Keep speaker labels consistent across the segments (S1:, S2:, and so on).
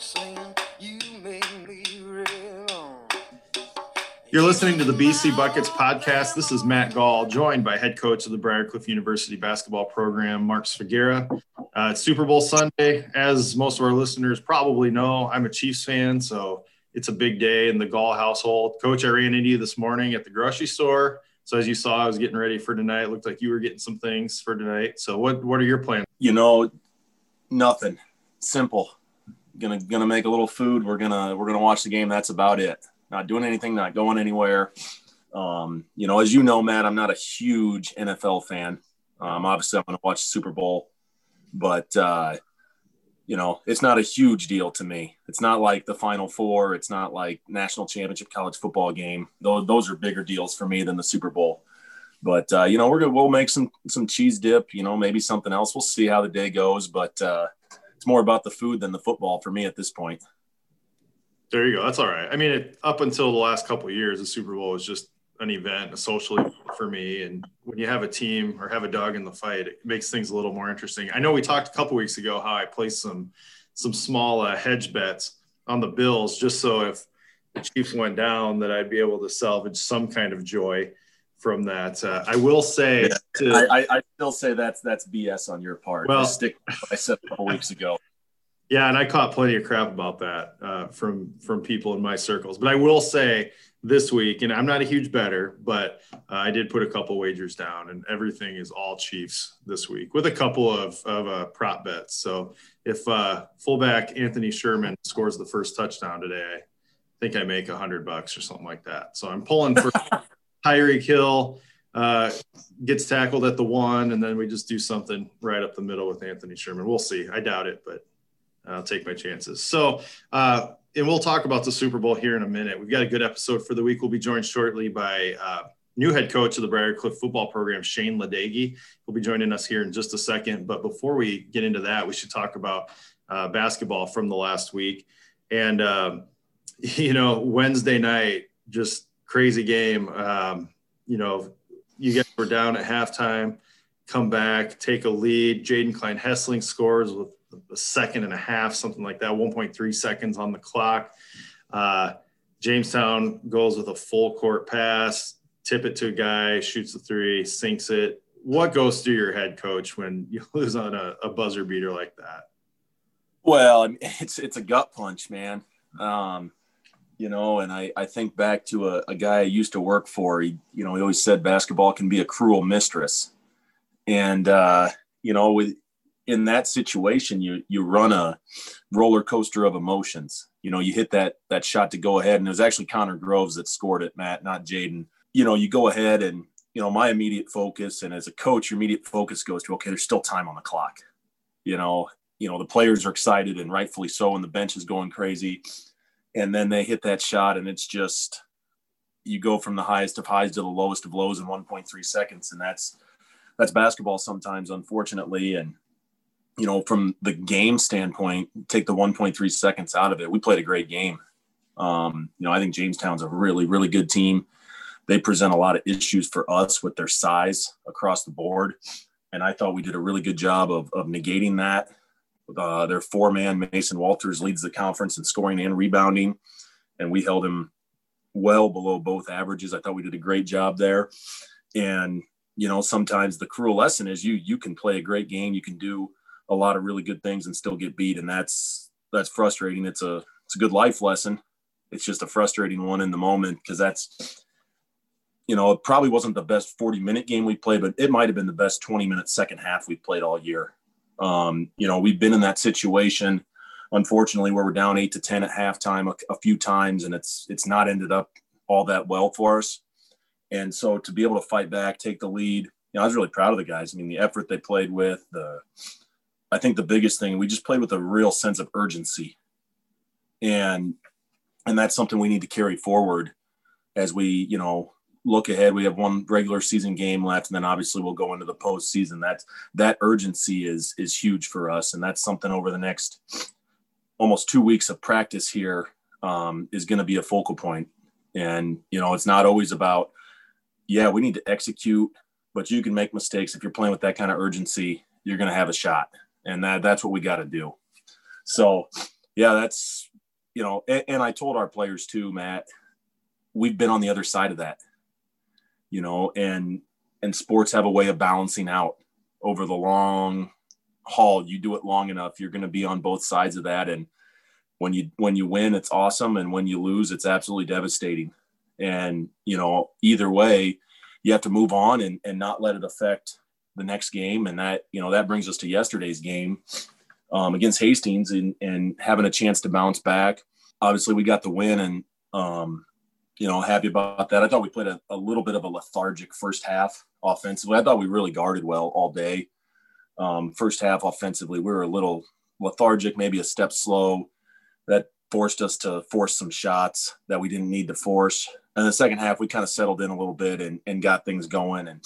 S1: singing, you make me real.
S2: You're listening to the BC Buckets podcast. This is Matt Gall, joined by head coach of the Briarcliff University basketball program, Mark Svagera. Uh, it's Super Bowl Sunday. As most of our listeners probably know, I'm a Chiefs fan, so it's a big day in the Gall household. Coach, I ran into you this morning at the grocery store. So as you saw, I was getting ready for tonight. It looked like you were getting some things for tonight. So what what are your plans?
S3: You know, nothing. Simple. Gonna gonna make a little food. We're gonna we're gonna watch the game. That's about it not doing anything, not going anywhere. Um, you know, as you know, Matt, I'm not a huge NFL fan. Um, obviously, I'm going to watch Super Bowl, but uh, you know, it's not a huge deal to me. It's not like the Final Four. It's not like national championship college football game. Those those are bigger deals for me than the Super Bowl. But uh, you know, we're gonna we'll make some some cheese dip. You know, maybe something else. We'll see how the day goes. But uh, it's more about the food than the football for me at this point.
S2: There you go. That's all right. I mean, it, up until the last couple years, the Super Bowl was just an event, a social event for me. And when you have a team or have a dog in the fight, it makes things a little more interesting. I know we talked a couple weeks ago how I placed some some small uh, hedge bets on the Bills, just so if the Chiefs went down, that I'd be able to salvage some kind of joy from that. Uh, I will say,
S3: yeah, to, I, I, still say that's that's BS on your part. Well, I stick I said a couple weeks ago.
S2: Yeah, and I caught plenty of crap about that uh, from from people in my circles. But I will say this week, and I'm not a huge bettor, but uh, I did put a couple wagers down, and everything is all Chiefs this week with a couple of of uh, prop bets. So if uh, fullback Anthony Sherman scores the first touchdown today, I think I make a hundred bucks or something like that. So I'm pulling for Tyreek Hill. Uh, gets tackled at the one, and then we just do something right up the middle with Anthony Sherman. We'll see. I doubt it, but I'll take my chances. So, uh, and we'll talk about the Super Bowl here in a minute. We've got a good episode for the week. We'll be joined shortly by uh, new head coach of the Briarcliff football program, Shane Ladegi. He'll be joining us here in just a second. But before we get into that, we should talk about uh, basketball from the last week. And, um, you know, Wednesday night, just crazy game. Um, you know, you guys were down at halftime, come back, take a lead. Jaden Klein Hessling scores with a second and a half, something like that, 1.3 seconds on the clock. Uh, Jamestown goes with a full court pass, tip it to a guy, shoots the three, sinks it. What goes through your head, coach, when you lose on a, a buzzer beater like that?
S3: Well, it's it's a gut punch, man. Um, you know, and I, I think back to a, a guy I used to work for. He, you know, he always said basketball can be a cruel mistress. And, uh, you know, with in that situation, you you run a roller coaster of emotions. You know, you hit that that shot to go ahead, and it was actually Connor Groves that scored it, Matt, not Jaden. You know, you go ahead and you know my immediate focus, and as a coach, your immediate focus goes to okay, there's still time on the clock. You know, you know the players are excited and rightfully so, and the bench is going crazy, and then they hit that shot, and it's just you go from the highest of highs to the lowest of lows in 1.3 seconds, and that's that's basketball sometimes, unfortunately, and you know, from the game standpoint, take the 1.3 seconds out of it. We played a great game. Um, you know, I think Jamestown's a really, really good team. They present a lot of issues for us with their size across the board. And I thought we did a really good job of, of negating that. Uh, their four man, Mason Walters, leads the conference in scoring and rebounding. And we held him well below both averages. I thought we did a great job there. And, you know, sometimes the cruel lesson is you you can play a great game, you can do a lot of really good things and still get beat, and that's that's frustrating. It's a it's a good life lesson. It's just a frustrating one in the moment because that's you know it probably wasn't the best 40 minute game we played, but it might have been the best 20 minute second half we played all year. Um, you know we've been in that situation unfortunately where we're down eight to 10 at halftime a, a few times and it's it's not ended up all that well for us. And so to be able to fight back take the lead you know i was really proud of the guys. I mean the effort they played with the I think the biggest thing we just played with a real sense of urgency, and and that's something we need to carry forward as we you know look ahead. We have one regular season game left, and then obviously we'll go into the postseason. That that urgency is is huge for us, and that's something over the next almost two weeks of practice here um, is going to be a focal point. And you know, it's not always about yeah, we need to execute, but you can make mistakes if you're playing with that kind of urgency. You're going to have a shot and that that's what we got to do. So, yeah, that's you know, and, and I told our players too, Matt. We've been on the other side of that, you know, and and sports have a way of balancing out over the long haul. You do it long enough, you're going to be on both sides of that, and when you when you win, it's awesome, and when you lose, it's absolutely devastating. And you know, either way, you have to move on and and not let it affect the next game. And that you know that brings us to yesterday's game um, against Hastings and, and having a chance to bounce back. Obviously, we got the win and, um, you know, happy about that. I thought we played a, a, little bit of a lethargic first half offensively. I thought we really guarded well all day. Um, first half offensively, we were a little lethargic, maybe a step slow. That forced us to force some shots that we didn't need to force. And the second half, we kind of settled in a little bit and, and got things going. And,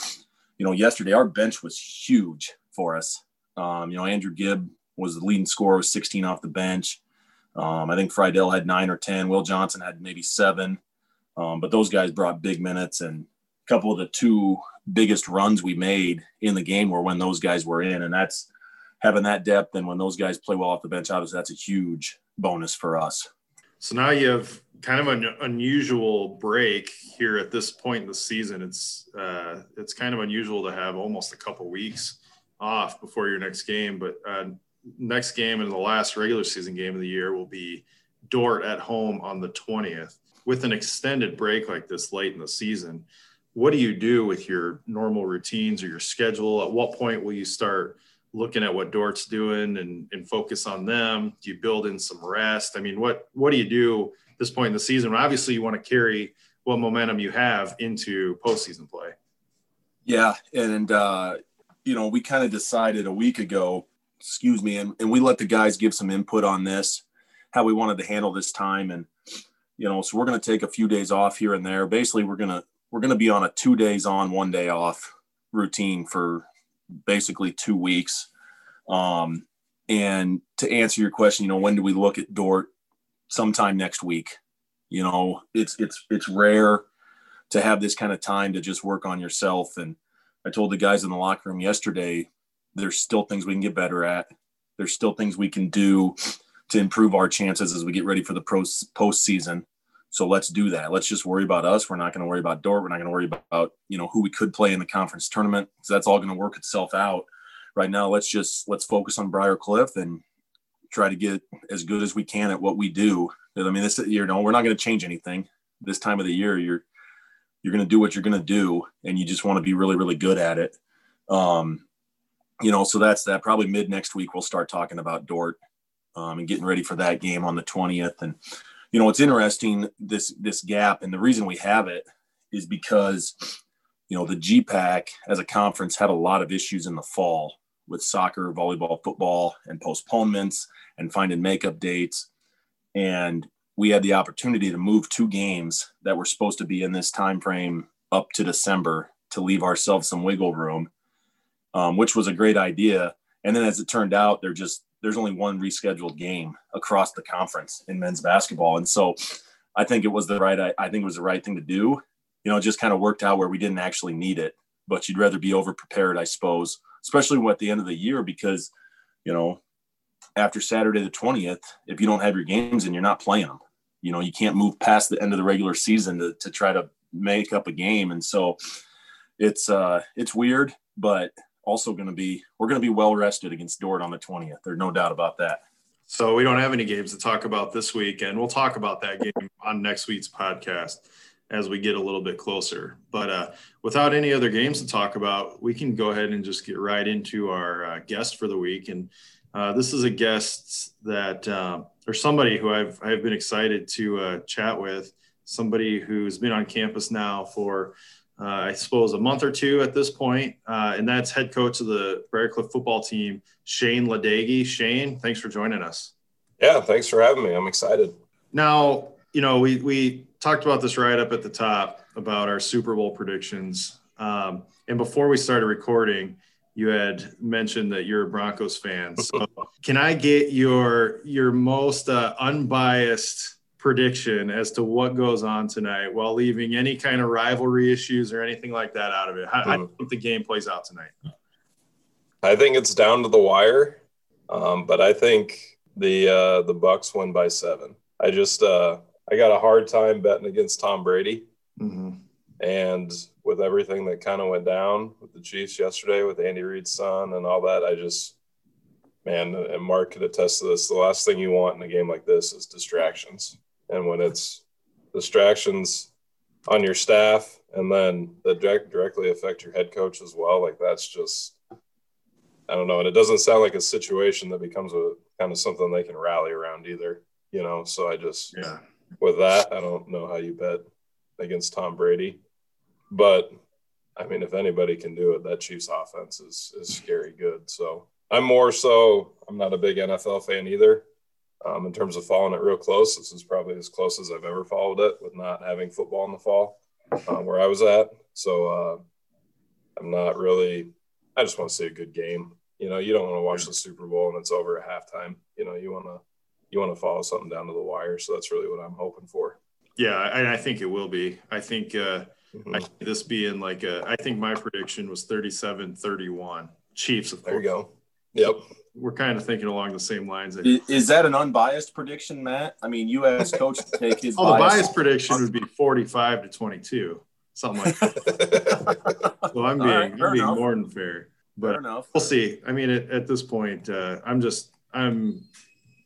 S3: you know, yesterday our bench was huge for us. Um, you know, Andrew Gibb was the leading scorer with 16 off the bench. Um, I think Friedel had nine or 10. Will Johnson had maybe seven. Um, but those guys brought big minutes and a couple of the two biggest runs we made in the game were when those guys were in. And that's having that depth. And when those guys play well off the bench, obviously that's a huge bonus for us.
S2: So now you have kind of an unusual break here at this point in the season. It's uh, it's kind of unusual to have almost a couple weeks off before your next game, but uh, next game and the last regular season game of the year will be Dordt at home on the 20th. With an extended break like this late in the season, what do you do with your normal routines or your schedule? At what point will you start looking at what Dordt's doing and, and focus on them? Do you build in some rest? I mean, what what do you do at this point in the season? Obviously, you want to carry what momentum you have into postseason play.
S3: Yeah, and uh, you know, we kind of decided a week ago excuse me, and, and we let the guys give some input on this, how we wanted to handle this time. And, you know, so we're going to take a few days off here and there. Basically, we're going to, we're going to be on a two days on, one day off routine for basically two weeks. Um, and to answer your question, you know, when do we look at Dordt? Sometime next week. You know, it's it's it's rare to have this kind of time to just work on yourself. And I told the guys in the locker room yesterday, there's still things we can get better at. There's still things we can do to improve our chances as we get ready for the pro postseason. So let's do that. Let's just worry about us. We're not going to worry about Dordt. We're not going to worry about you know who we could play in the conference tournament. So that's all going to work itself out. Right now, let's just let's focus on Briar Cliff and try to get as good as we can at what we do. I mean, this you know we're not going to change anything this time of the year. You're you're going to do what you're going to do, and you just want to be really really good at it. Um, you know, so that's that. Probably mid next week, we'll start talking about Dordt um, and getting ready for that game on the 20th. And, you know, it's interesting this this gap, and the reason we have it is because, you know, the GPAC as a conference had a lot of issues in the fall with soccer, volleyball, football, and postponements and finding makeup dates. And we had the opportunity to move two games that were supposed to be in this time frame up to December to leave ourselves some wiggle room um, which was a great idea. And then as it turned out, there just there's only one rescheduled game across the conference in men's basketball, and so I think it was the right I, I think it was the right thing to do. You know, just kind of worked out where we didn't actually need it, but you'd rather be over prepared, I suppose, especially at the end of the year because you know after Saturday the 20th, if you don't have your games and you're not playing them, you know, you can't move past the end of the regular season to, to try to make up a game. And so it's, uh, it's weird, but also going to be we're going to be well rested against Dordt on the 20th. There's no doubt about that.
S2: So we don't have any games to talk about this week, and we'll talk about that game on next week's podcast as we get a little bit closer. But uh, without any other games to talk about, we can go ahead and just get right into our uh, guest for the week. And uh, this is a guest that, uh, or somebody who I've I've been excited to uh, chat with. Somebody who's been on campus now for uh, I suppose, a month or two at this point, uh, and that's head coach of the Briarcliff football team, Shane Ladegi. Shane, thanks for joining us.
S4: Yeah, thanks for having me. I'm excited.
S2: Now, you know, we we talked about this right up at the top about our Super Bowl predictions, um, and before we started recording, you had mentioned that you're a Broncos fan. So, can I get your your most uh, unbiased prediction as to what goes on tonight while leaving any kind of rivalry issues or anything like that out of it. How, mm. how do you think the game plays out tonight?
S4: I think it's down to the wire, um, but I think the uh, the Bucks win by seven. I just uh, I got a hard time betting against Tom Brady,
S2: Mm-hmm.
S4: and with everything that kind of went down with the Chiefs yesterday with Andy Reid's son and all that, I just man, and Mark could attest to this. The last thing you want in a game like this is distractions, and when it's distractions on your staff and then that direct, directly affect your head coach as well, like that's just I don't know, and it doesn't sound like a situation that becomes a kind of something they can rally around either, you know. So I just
S2: Yeah.
S4: with that, I don't know how you bet against Tom Brady, but I mean, if anybody can do it, that Chiefs offense is is scary good. So I'm more so. I'm not a big NFL fan either. Um, in terms of following it real close, this is probably as close as I've ever followed it with not having football in the fall uh, where I was at. So uh, I'm not really. I just want to see a good game. You know, you don't want to watch the Super Bowl and it's over at halftime. You know, you want to you want to follow something down to the wire. So that's really what I'm hoping for.
S2: Yeah, and I think it will be. I think uh,
S4: Mhm.
S2: I this being like a, I think my prediction was 37 31. Chiefs, of
S4: There you go. Yep.
S2: We're kind of thinking along the same lines.
S3: Is that an unbiased prediction, Matt? I mean, you as coach to take his
S2: Oh, the
S3: bias.
S2: prediction would be 45 to 22, something like that. So I'm being,
S3: right,
S2: I'm being
S3: enough.
S2: more than fair. But we'll see. I mean, at, at this point, uh, I'm just, I'm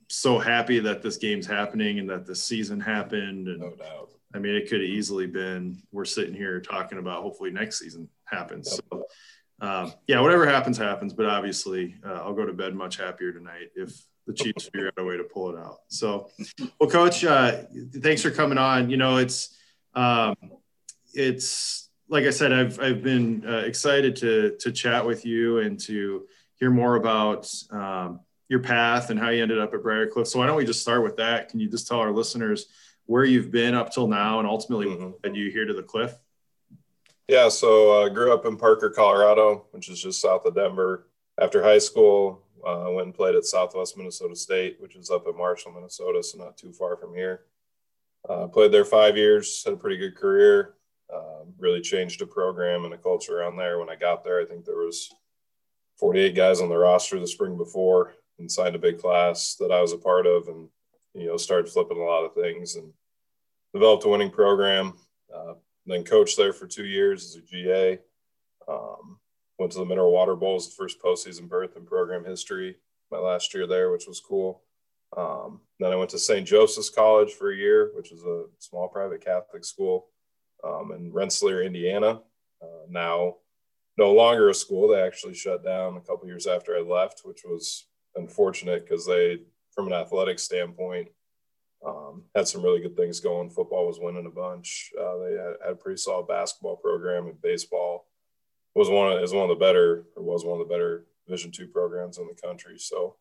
S2: so happy that this game's happening and that this season happened. And
S4: no doubt.
S2: I mean, it could have easily been we're sitting here talking about hopefully next season happens. So, um, yeah, whatever happens, happens. But obviously, uh, I'll go to bed much happier tonight if the Chiefs figure out a way to pull it out. So, well, Coach, uh, thanks for coming on. You know, it's um, it's like I said, I've I've been uh, excited to to chat with you and to hear more about um, your path and how you ended up at Briarcliff. So why don't we just start with that? Can you just tell our listeners where you've been up till now and ultimately
S4: Mhm.
S2: what led you here to the cliff?
S4: Yeah, so I uh, grew up in Parker, Colorado, which is just south of Denver. After high school, uh, went and played at Southwest Minnesota State, which is up in Marshall, Minnesota, so not too far from here. Uh, played there five years, had a pretty good career. Um, really changed the program and the culture around there. When I got there, I think there was 48 guys on the roster the spring before, and signed a big class that I was a part of, and you know started flipping a lot of things and developed a winning program. Uh, then coached there for two years as a GA. Um, went to the Mineral Water Bowls, the first postseason berth in program history, my last year there, which was cool. Um, then I went to St. Joseph's College for a year, which is a small private Catholic school um, in Rensselaer, Indiana. Uh, now, no longer a school. They actually shut down a couple years after I left, which was unfortunate because they, from an athletic standpoint, um, had some really good things going. Football was winning a bunch. Uh, they had, had a pretty solid basketball program, and baseball was one of, is one of the better or was one of the better Division two programs in the country. So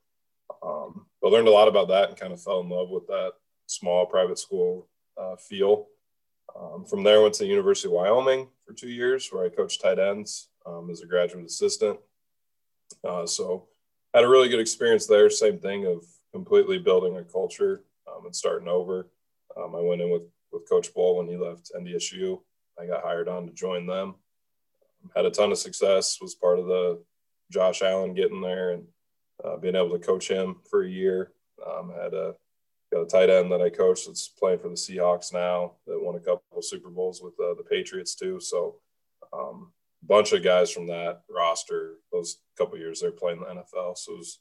S4: um, I learned a lot about that and kind of fell in love with that small private school uh, feel. Um, from there, went to the University of Wyoming for two years, where I coached tight ends um, as a graduate assistant. Uh, so had a really good experience there. Same thing of completely building a culture um, and starting over. Um, I went in with with Coach Bohl when he left NDSU. I got hired on to join them. Had a ton of success. Was part of the Josh Allen getting there and uh, being able to coach him for a year. Um, had a got a tight end that I coached that's playing for the Seahawks now that won a couple Super Bowls with uh, the Patriots too. So um, bunch of guys from that roster those couple years they're playing the NFL. So it was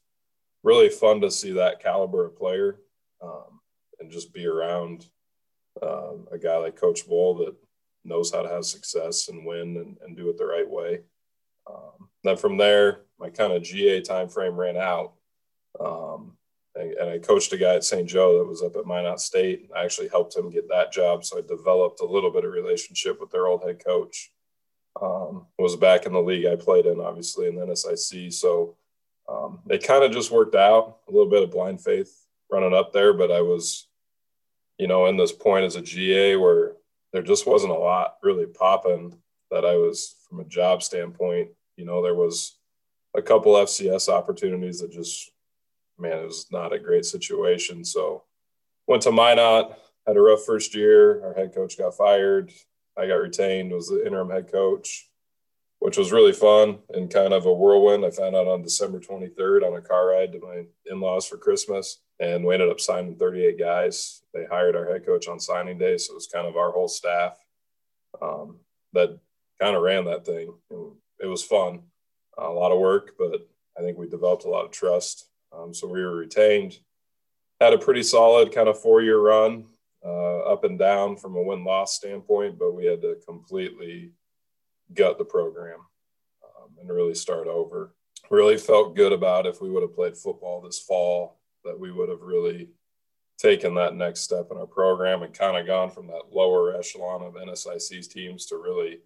S4: really fun to see that caliber of player um, and just be around um, a guy like Coach Bohl that knows how to have success and win and, and do it the right way. Um, then from there, my kind of GA time frame ran out. Um, and, I coached a guy at St. Joe that was up at Minot State. I actually helped him get that job. So I developed a little bit of relationship with their old head coach. Um, was back in the league I played in, obviously, in the NSIC. So um, it kind of just worked out. A little bit of blind faith running up there, but I was, you know, in this point as a GA where there just wasn't a lot really popping that I was from a job standpoint. You know, there was a couple FCS opportunities that just, man, it was not a great situation. So went to Minot, had a rough first year. Our head coach got fired. I got retained, was the interim head coach, which was really fun and kind of a whirlwind. I found out on December 23rd on a car ride to my in laws for Christmas. And we ended up signing 38 guys. They hired our head coach on signing day, so it was kind of our whole staff um, that kind of ran that thing. It was fun, a lot of work, but I think we developed a lot of trust. Um, so we were retained, had a pretty solid kind of four year run, uh, up and down from a win loss standpoint, but we had to completely gut the program um, and really start over. Really felt good about if we would have played football this fall, that we would have really taken that next step in our program and kind of gone from that lower echelon of NSIC's teams to really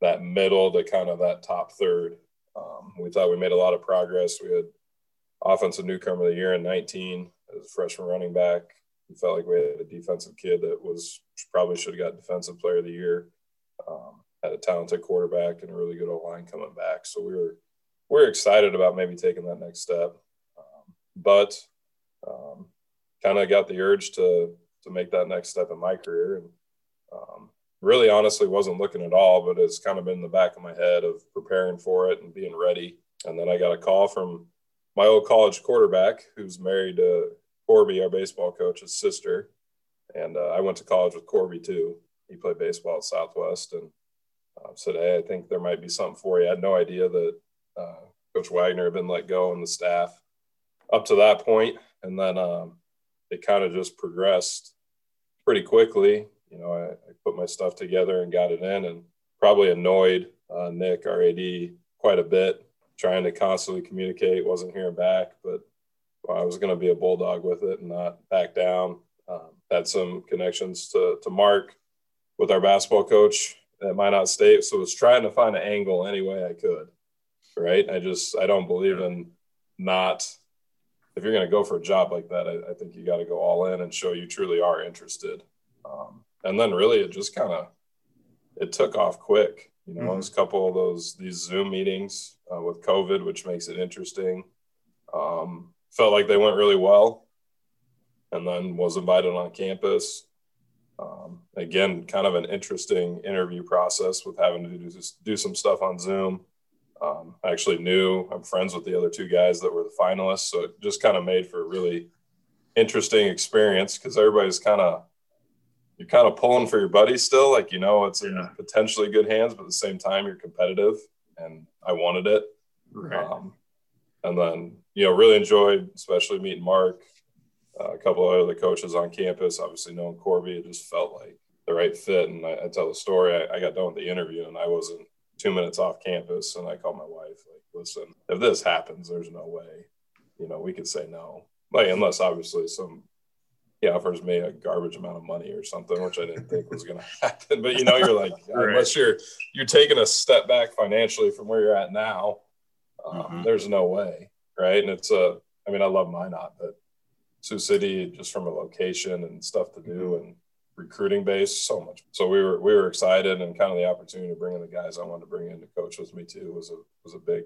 S4: that middle to kind of that top third. Um, we thought we made a lot of progress. We had offensive newcomer of the year in 19 as a freshman running back. We felt like we had a defensive kid that was probably should have got defensive player of the year. Um, had a talented quarterback and a really good O line coming back. So we were we are excited about maybe taking that next step. Um, but um, kind of got the urge to to make that next step in my career and um, really honestly wasn't looking at all but it's kind of been in the back of my head of preparing for it and being ready. And then i got a call from my old college quarterback who's married to corby our baseball coach's sister. And uh, i went to college with corby too. He played baseball at southwest and uh, said hey i think there might be something for you. I had no idea that uh, coach wagner had been let go and the staff. Up to that point and then um, it kind of just progressed pretty quickly. You know, I, I, put my stuff together and got it in, and probably annoyed uh, Nick, our AD, quite a bit, trying to constantly communicate. wasn't hearing back, but well, I was going to be a bulldog with it and not back down. Um, had some connections to to Mark with our basketball coach at Minot State, so was trying to find an angle any way I could. Right? I just I don't believe in not if you're going to go for a job like that, I, I think you got to go all in and show you truly are interested. Um, and then really, it just kind of it took off quick. You know, mm-hmm. there's a couple of those these Zoom meetings uh, with COVID, which makes it interesting. Um, felt like they went really well, and then was invited on campus. Um, again, kind of an interesting interview process with having to do, do some stuff on Zoom. Um, I actually knew I'm friends with the other two guys that were the finalists, so it just kind of made for a really interesting experience because everybody's kind of you're kind of pulling for your buddies still, like you know it's in potentially good hands, but at the same time you're competitive, and I wanted it. Right. Um, and then you know really enjoyed, especially meeting Mark, uh, a couple of other coaches on campus. Obviously knowing Corby, it just felt like the right fit. And I, I tell the story. I, I got done with the interview, and I wasn't two minutes off campus and I called my wife, like, listen, if this happens, there's no way, you know, we could say no. Like, unless obviously some he offers me a garbage amount of money or something, which I didn't think was going to happen. But you know, you're like, right. unless you're you're taking a step back financially from where you're at now, um, mm-hmm. there's no way, right? And it's a, I mean, I love Minot, but Sioux City, just from a location and stuff to do, mm-hmm. and recruiting base so much. So we were we were excited and kind of the opportunity to bring in the guys I wanted to bring in to coach with me too was a was a big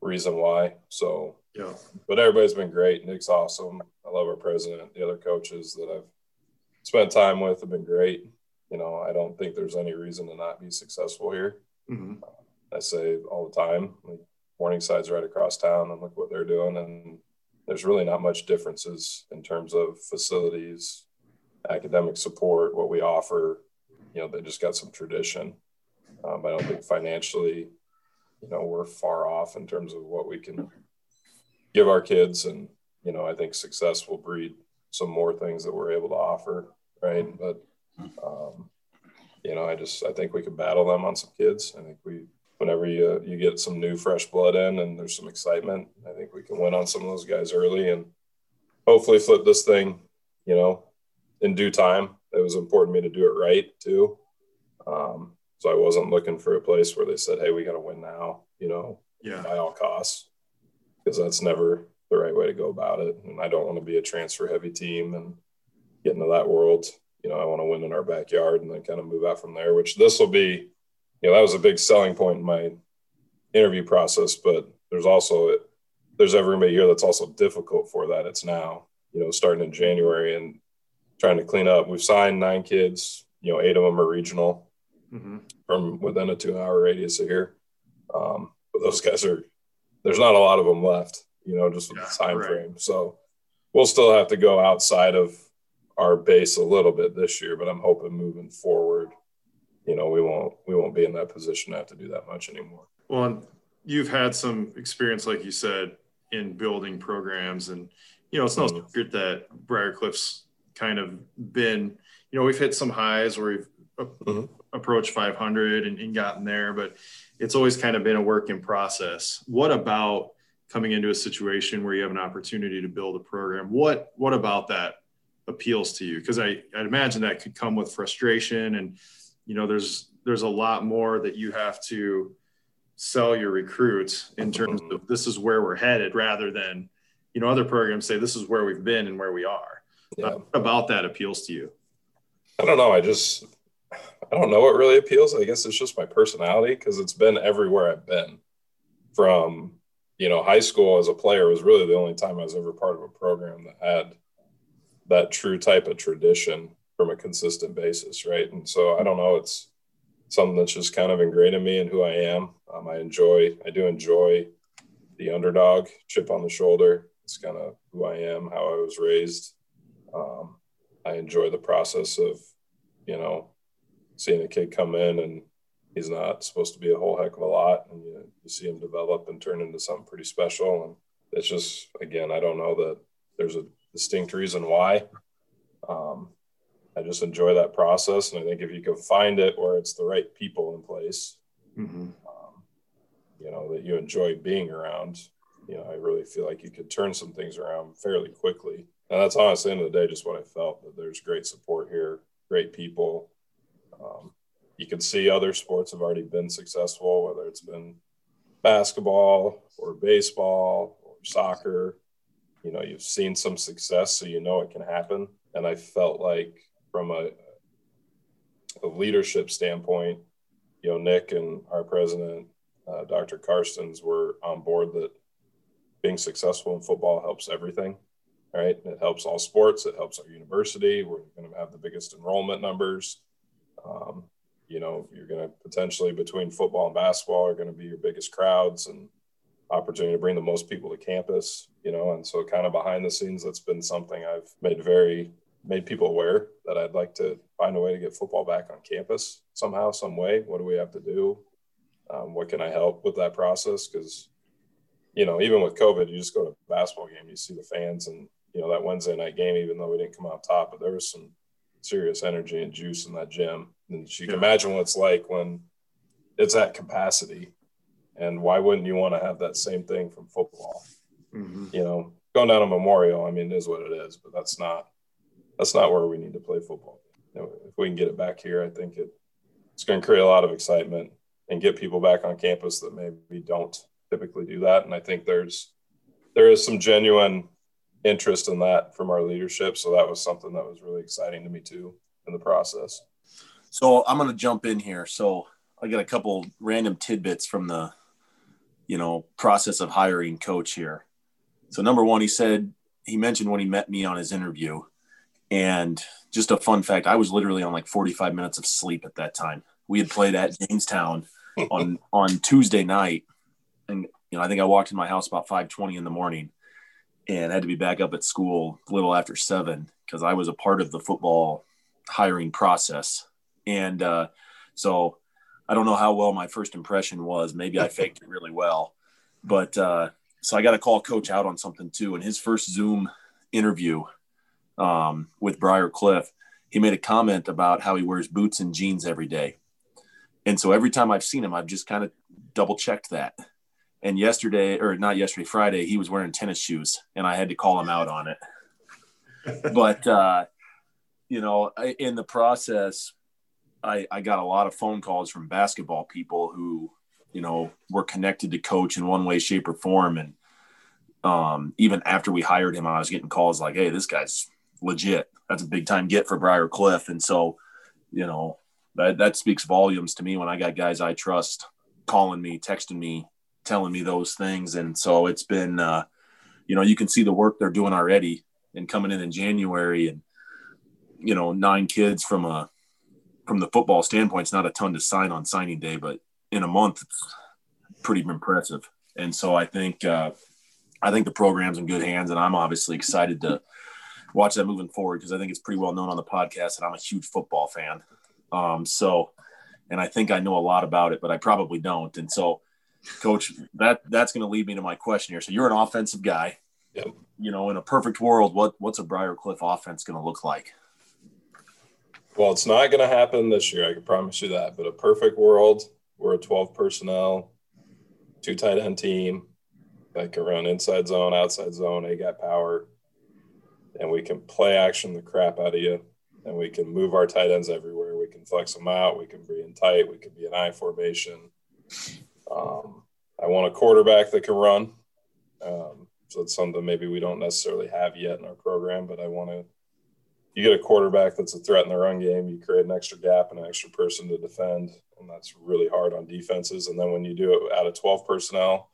S4: reason why. So yeah, but everybody's been great. Nick's awesome. I love our president. The other coaches that I've spent time with have been great. You know, I don't think there's any reason to not be successful here. Mm-hmm. I say all the time, like Morningside's right across town, and look what they're doing. And there's really not much differences in terms of facilities, academic support, what we offer, you know, they just got some tradition. Um, I don't think financially, you know, we're far off in terms of what we can give our kids. And, you know, I think success will breed some more things that we're able to offer. Right. But, um, you know, I just, I think we can battle them on some kids. I think we, whenever you, you get some new fresh blood in and there's some excitement, I think we can win on some of those guys early and hopefully flip this thing, you know, in due time. It was important to me to do it right too. Um, so I wasn't looking for a place where they said, "Hey, we got to win now," you know, yeah. by all costs, because that's never the right way to go about it. And I don't want to be a transfer heavy team and get into that world. You know, I want to win in our backyard and then kind of move out from there. Which this will be, you know, that was a big selling point in my interview process. But there's also there's every here that's also difficult for that. It's now, you know, starting in January and trying to clean up. We've signed nine kids. You know, eight of them are regional mm-hmm. from within a two-hour radius of here. Um, but those guys are there's not a lot of them left. You know, just with yeah, the time right. frame. So we'll still have to go outside of our base a little bit this year, but I'm hoping moving forward, you know, we won't we won't be in that position to have to do that much anymore.
S2: Well, you've had some experience, like you said, in building programs, and you know, it's no mm-hmm. secret that Briarcliff's kind of been, you know, we've hit some highs where we've mm-hmm. approached 500 and, and gotten there, but it's always kind of been a work in process. What about coming into a situation where you have an opportunity to build a program? What what about that appeals to you? Because I I'd imagine that could come with frustration, and you know, there's there's a lot more that you have to sell your recruits in terms of this is where we're headed, rather than you know other programs say this is where we've been and where we are. Yeah. Uh, about that appeals to you?
S4: I don't know. I just I don't know what really appeals. I guess it's just my personality because it's been everywhere I've been. From you know, high school as a player was really the only time I was ever part of a program that had that true type of tradition from a consistent basis, right? And so I don't know, it's something that's just kind of ingrained in me and who I am. Um, I enjoy, I do enjoy the underdog, chip on the shoulder. It's kind of who I am, how I was raised. Um, I enjoy the process of, you know, seeing a kid come in and he's not supposed to be a whole heck of a lot, and you, you see him develop and turn into something pretty special. And it's just, again, I don't know that there's a distinct reason why. Um, I just enjoy that process, and I think if you can find it where it's the right people in place, mm-hmm. um, you know, that you enjoy being around, you know, I really feel like you could turn some things around fairly quickly. And that's honestly, end of the day, just what I felt that there's great support here, great people. Um, you can see other sports have already been successful, whether it's been basketball or baseball or soccer. You know, you've seen some success, so you know it can happen. And I felt like from a, a leadership standpoint, you know, Nick and our president, uh, Dr. Karstens, were on board that being successful in football helps everything. Right. It helps all sports. It helps our university. We're going to have the biggest enrollment numbers. Um, you know, you're going to potentially between football and basketball are going to be your biggest crowds and opportunity to bring the most people to campus, you know, and so kind of behind the scenes, that's been something I've made very, made people aware that I'd like to find a way to get football back on campus somehow, some way. What do we have to do? Um, what can I help with that process? Because, you know, even with COVID, you just go to a basketball game, you see the fans and, you know, that Wednesday night game, even though we didn't come out top, but there was some serious energy and juice in that gym. And you can imagine what it's like when it's at capacity. And why wouldn't you want to have that same thing from football? Mm-hmm. You know, going down a memorial, I mean, is what it is, but that's not that's not where we need to play football. You know, if we can get it back here, I think it it's going to create a lot of excitement and get people back on campus that maybe don't typically do that. And I think there's there is some genuine interest in that from our leadership. So that was something that was really exciting to me too in the process.
S3: So I'm going to jump in here. So I got a couple random tidbits from the, you know, process of hiring coach here. So number one, he said he mentioned when he met me on his interview, and just a fun fact, I was literally on like 45 minutes of sleep at that time. We had played at Jamestown on on Tuesday night, and you know I think I walked in my house about 5:20 in the morning, and had to be back up at school a little after seven because I was a part of the football hiring process. And uh, so I don't know how well my first impression was. Maybe I faked it really well. But uh, so I got to call coach out on something too. In his first Zoom interview um, with Briar Cliff, he made a comment about how he wears boots and jeans every day. And so every time I've seen him, I've just kind of double checked that and yesterday or not yesterday friday he was wearing tennis shoes and i had to call him out on it. But uh you know in the process i i got a lot of phone calls from basketball people who you know were connected to coach in one way shape or form. And um even after we hired him i was getting calls like hey this guy's legit. That's a big time get for briar cliff. And so you know that that speaks volumes to me when i got guys i trust calling me texting me telling me those things. And so it's been, uh, you know, you can see the work they're doing already and coming in in January and, you know, nine kids from a, from the football standpoint, it's not a ton to sign on signing day, but in a month, it's pretty impressive. And so I think, uh, I think the program's in good hands, and I'm obviously excited to watch that moving forward because I think it's pretty well known on the podcast that I'm a huge football fan. Um, so, and I think I know a lot about it, but I probably don't. And so, Coach, that that's going to lead me to my question here. So, you're an offensive guy.
S4: Yep.
S3: You know, in a perfect world, what what's a Briarcliff offense going to look like?
S4: Well, it's not going to happen this year. I can promise you that. But a perfect world, we're a 12 personnel, two tight end team that can run inside zone, outside zone, A gap power, and we can play action the crap out of you. And we can move our tight ends everywhere. We can flex them out. We can be in tight. We can be in I formation. Um, I want a quarterback that can run. Um, so it's something maybe we don't necessarily have yet in our program, but I want to you get a quarterback that's a threat in the run game, you create an extra gap and an extra person to defend, and that's really hard on defenses. And then when you do it out of 12 personnel,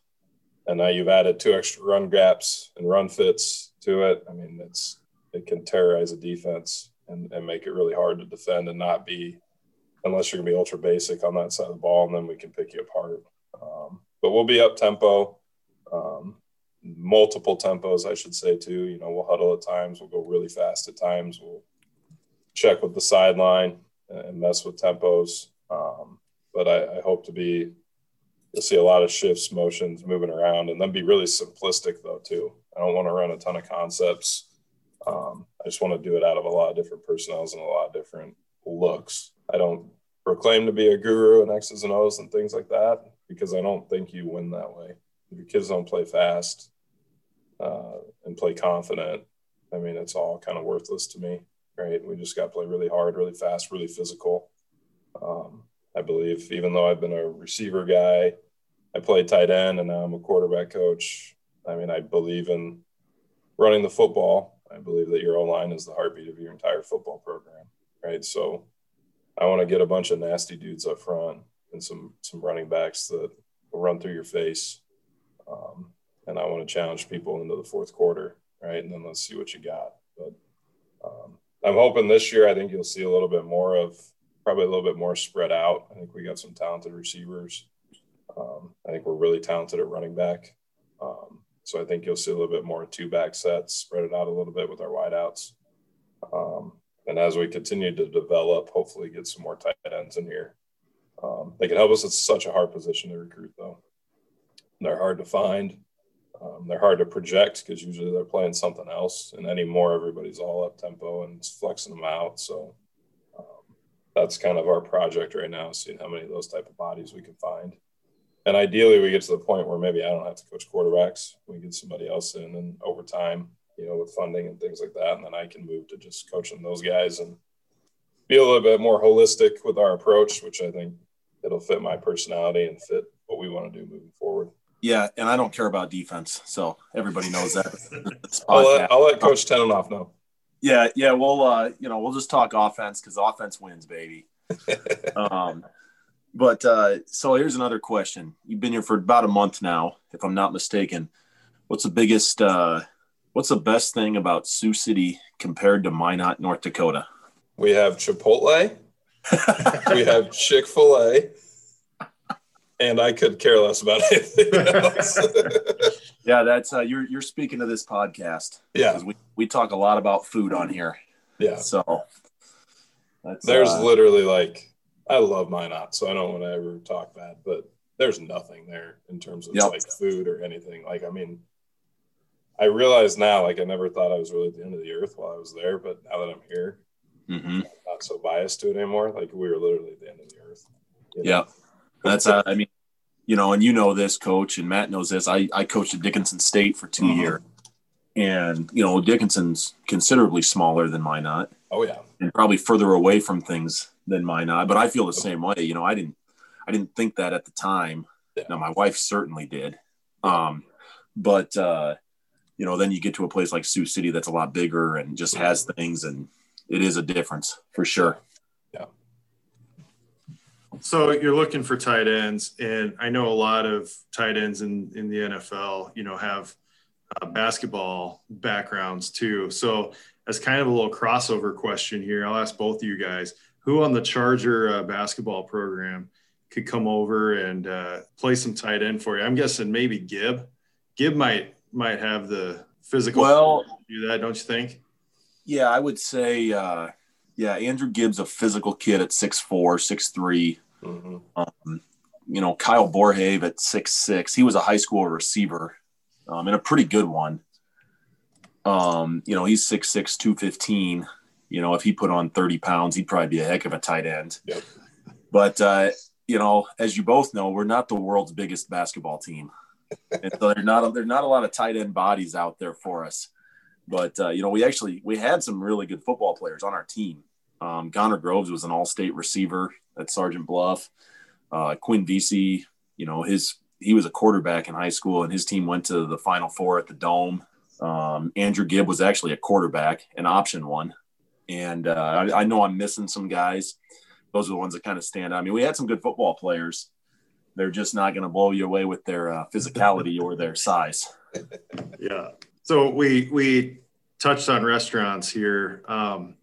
S4: and now you've added two extra run gaps and run fits to it, I mean, it's it can terrorize a defense and, and make it really hard to defend and not be unless you're gonna be ultra basic on that side of the ball, and then we can pick you apart. Um, but we'll be up tempo. Um, multiple tempos, I should say, too. You know, we'll huddle at times, we'll go really fast at times, we'll check with the sideline and mess with tempos. Um, but I, I, hope to be, you'll see a lot of shifts, motions, moving around, and then be really simplistic, though, too. I don't want to run a ton of concepts. Um, I just want to do it out of a lot of different personnels and a lot of different looks. I don't proclaim to be a guru and X's and O's and things like that because I don't think you win that way. If your kids don't play fast, uh, and play confident, I mean, it's all kind of worthless to me, right? We just got to play really hard, really fast, really physical. Um, I believe, even though I've been a receiver guy, I played tight end and now I'm a quarterback coach. I mean, I believe in running the football. I believe that your O line is the heartbeat of your entire football program, right? So I want to get a bunch of nasty dudes up front and some some running backs that will run through your face. Um, and I want to challenge people into the fourth quarter, right? And then let's see what you got. But um, I'm hoping this year, I think you'll see a little bit more of probably a little bit more spread out. I think we got some talented receivers. Um, I think we're really talented at running back. Um, so I think you'll see a little bit more two back sets, spread it out a little bit with our wideouts. Um, and as we continue to develop, hopefully get some more tight ends in here. Um, they can help us. It's such a hard position to recruit, though. They're hard to find. Um, they're hard to project because usually they're playing something else, and anymore everybody's all up tempo and it's flexing them out. So um, that's kind of our project right now, seeing how many of those type of bodies we can find. And ideally, we get to the point where maybe I don't have to coach quarterbacks. We get somebody else in, and over time, you know, with funding and things like that, and then I can move to just coaching those guys and be a little bit more holistic with our approach, which I think it'll fit my personality and fit what we want to do moving forward.
S3: Yeah, and I don't care about defense, so everybody knows that.
S4: I'll, let, I'll let Coach Tenenoff know.
S3: Yeah, yeah, we'll uh, you know we'll just talk offense because offense wins, baby. um, but uh, so here's another question. You've been here for about a month now, if I'm not mistaken. What's the biggest? Uh, what's the best thing about Sioux City compared to Minot, North Dakota?
S4: We have Chipotle. We have Chick Fil A and I could care less about anything else.
S3: yeah, that's uh, you're you're speaking to this podcast.
S4: Yeah,
S3: we we talk a lot about food on here.
S4: Yeah,
S3: so
S4: there's uh, literally like I love Minot, so I don't want to ever talk bad, but there's nothing there in terms of yep. like food or anything. Like I mean, I realize now, like I never thought I was really at the end of the earth while I was there, but now that I'm here,
S3: mm-hmm.
S4: Not so biased to it anymore. Like we were literally at the end of the earth.
S3: You know? Yeah. That's uh, I mean, you know, and you know this, coach, and Matt knows this. I I coached at Dickinson State for 2 mm-hmm. years, and you know, Dickinson's considerably smaller than Minot.
S4: Oh yeah,
S3: and probably further away from things than Minot. But I feel the same way. You know, I didn't I didn't think that at the time. Yeah. Now my wife certainly did. Um, but uh, you know, then you get to a place like Sioux City that's a lot bigger and just has things, and it is a difference for sure. Yeah.
S2: So you're looking for tight ends, and I know a lot of tight ends in in the NFL, you know, have uh, basketball backgrounds too. So as kind of a little crossover question here, I'll ask both of you guys: Who on the Charger uh, basketball program could come over and uh, play some tight end for you? I'm guessing maybe Gibb. Gibb might might have the physical
S3: Well,
S2: to do that, don't you think?
S3: Yeah, I would say, uh, yeah, Andrew Gibbs, a physical kid at 6'4, 6'3.
S4: hmm
S3: Um, you know, Kyle Borhave at 6'6. He was a high school receiver um, and a pretty good one. Um, you know, he's 6'6, 215. You know, if he put on 30 pounds, he'd probably be a heck of a tight end.
S4: Yep.
S3: But, uh, you know, as you both know, we're not the world's biggest basketball team. and so there's not, there's not a lot of tight end bodies out there for us. But, uh, you know, we actually, we had some really good football players on our team. Um, Connor Groves was an all-state receiver at Sergeant Bluff. Uh, Quinn Vesey, you know, his he was a quarterback in high school, and his team went to the Final Four at the Dome. Um, Andrew Gibb was actually a quarterback, an option one, and uh, I, I know I'm missing some guys. Those are the ones that kind of stand out. I mean, we had some good football players. They're just not going to blow you away with their uh, physicality or their size.
S2: Yeah. So we we touched on restaurants here, um,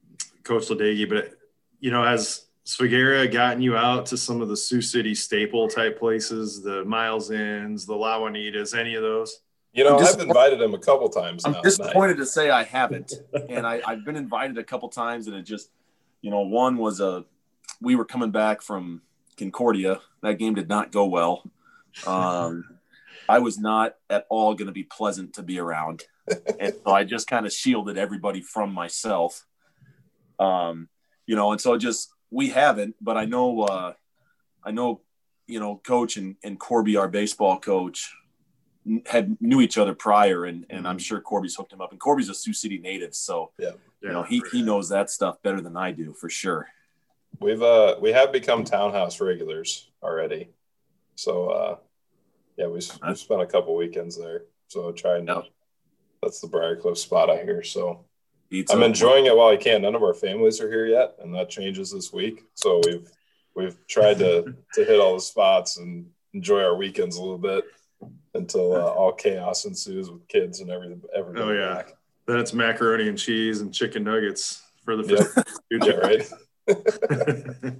S2: Coach Ladegi, but you know, has Svagera gotten you out to some of the Sioux City staple type places, the Miles Inns, the La Juanitas, any of those?
S4: You know,
S3: I'm
S4: I've invited him a couple times
S3: I'm
S4: now.
S3: disappointed to say I haven't, and I, I've been invited a couple times, and it just, you know, one was a, we were coming back from Concordia. That game did not go well. Um, I was not at all going to be pleasant to be around, and so I just kind of shielded everybody from myself. Um, you know, and so just we haven't, but I know, uh, I know, you know, Coach and, and Corby, our baseball coach, had knew each other prior, and and I'm sure Corby's hooked him up. And Corby's a Sioux City native, so yeah, you know he he knows that stuff better than I do for sure.
S4: We've uh we have become townhouse regulars already. So uh yeah, we we spent a couple weekends there. So trying to
S3: Yep.
S4: that's the Briarcliff spot I hear. So
S3: Pizza.
S4: I'm enjoying it while I can. None of our families are here yet, and that changes this week. So we've we've tried to to hit all the spots and enjoy our weekends a little bit until uh, all chaos ensues with kids and everything. Everybody
S2: Oh, yeah.
S4: back.
S2: Then it's macaroni and cheese and chicken nuggets for the
S4: Yep.
S2: future.
S4: Yeah, right.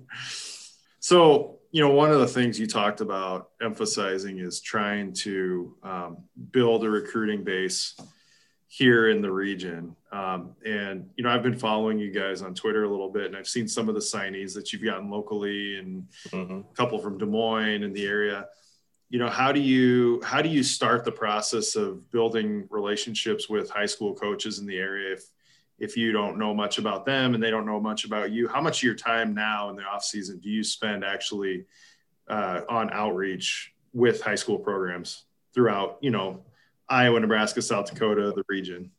S2: so, you know, one of the things you talked about emphasizing is trying to um, build a recruiting base here in the region. Um, and, you know, I've been following you guys on Twitter a little bit, and I've seen some of the signees that you've gotten locally and
S4: Mhm.
S2: a couple from Des Moines in the area. You know, how do you how do you start the process of building relationships with high school coaches in the area if if you don't know much about them and they don't know much about you? How much of your time now in the off season do you spend actually uh, on outreach with high school programs throughout, you know, Iowa, Nebraska, South Dakota, the region?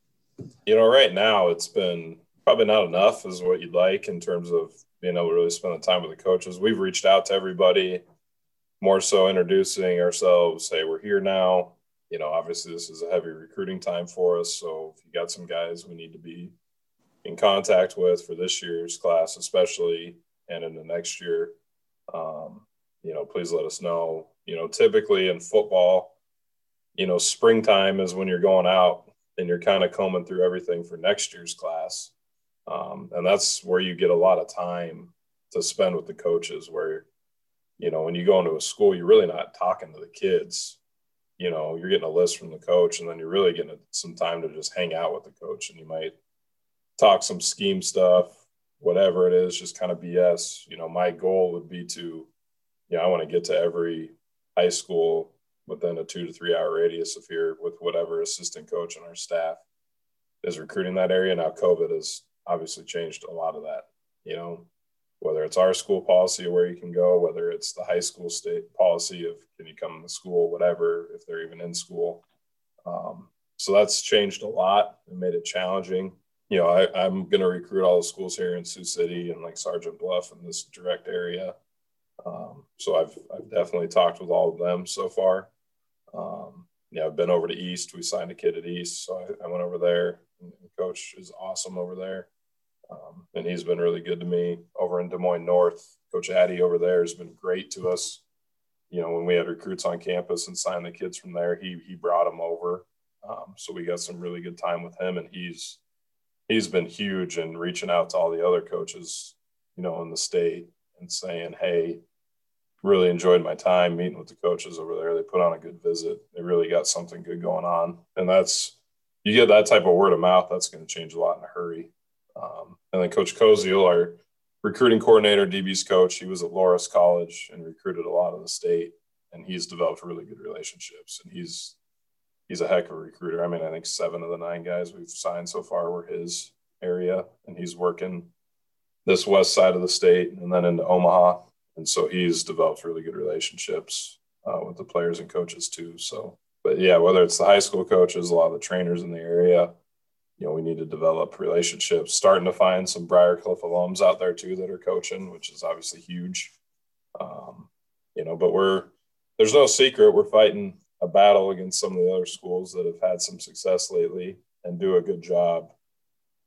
S4: you know, right now it's been probably not enough is what you'd like in terms of being able to really spend the time with the coaches. We've reached out to everybody, more so introducing ourselves. Hey, we're here now. You know, obviously this is a heavy recruiting time for us. So if you got some guys we need to be in contact with for this year's class, especially and in the next year, um, you know, please let us know. You know, typically in football, you know, springtime is when you're going out and you're kind of combing through everything for next year's class. Um, and that's where you get a lot of time to spend with the coaches where, you know, when you go into a school, you're really not talking to the kids. You know, you're getting a list from the coach and then you're really getting some time to just hang out with the coach and you might talk some scheme stuff, whatever it is, just kind of BS. You know, my goal would be to, you know, I want to get to every high school within a two to three hour radius of here with whatever assistant coach and our staff is recruiting that area. Now, COVID has obviously changed a lot of that, you know, whether it's our school policy of where you can go, whether it's the high school state policy of can you come to school, whatever, if they're even in school. Um, so that's changed a lot and made it challenging. You know, I, I'm going to recruit all the schools here in Sioux City and like Sergeant Bluff in this direct area. Um, so I've, I've definitely talked with all of them so far. Um, yeah, I've been over to East. We signed a kid at East, so I, I went over there. Coach is awesome over there, um, and he's been really good to me. Over in Des Moines North, Coach Addy over there has been great to us. You know, when we had recruits on campus and signed the kids from there, he he brought them over, um, so we got some really good time with him, and he's he's been huge in reaching out to all the other coaches, you know, in the state and saying, hey, really enjoyed my time meeting with the coaches over there. They put on a good visit. They really got something good going on, and that's you get that type of word of mouth. That's going to change a lot in a hurry. Um, and then Coach Koziel, our recruiting coordinator, DB's coach, he was at Loras College and recruited a lot of the state, and he's developed really good relationships. And he's he's a heck of a recruiter. I mean, I think seven of the nine guys we've signed so far were his area, and he's working this west side of the state and then into Omaha. And so he's developed really good relationships uh, with the players and coaches too. So, but yeah, whether it's the high school coaches, a lot of the trainers in the area, you know, we need to develop relationships. Starting to find some Briarcliff alums out there too that are coaching, which is obviously huge. Um, you know, but we're there's no secret we're fighting a battle against some of the other schools that have had some success lately and do a good job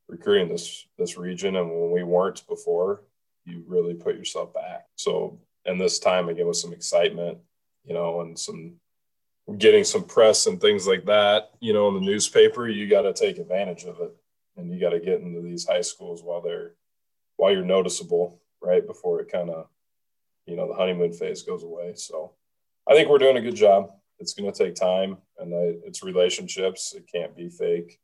S4: recruiting this this region. And when we weren't before, you really put yourself back. So, and this time again with some excitement, you know, and some getting some press and things like that, you know, in the newspaper, you got to take advantage of it, and you got to get into these high schools while they're while you're noticeable, right before it kind of, you know, the honeymoon phase goes away. So, I think we're doing a good job. It's going to take time, and I, it's relationships. It can't be fake.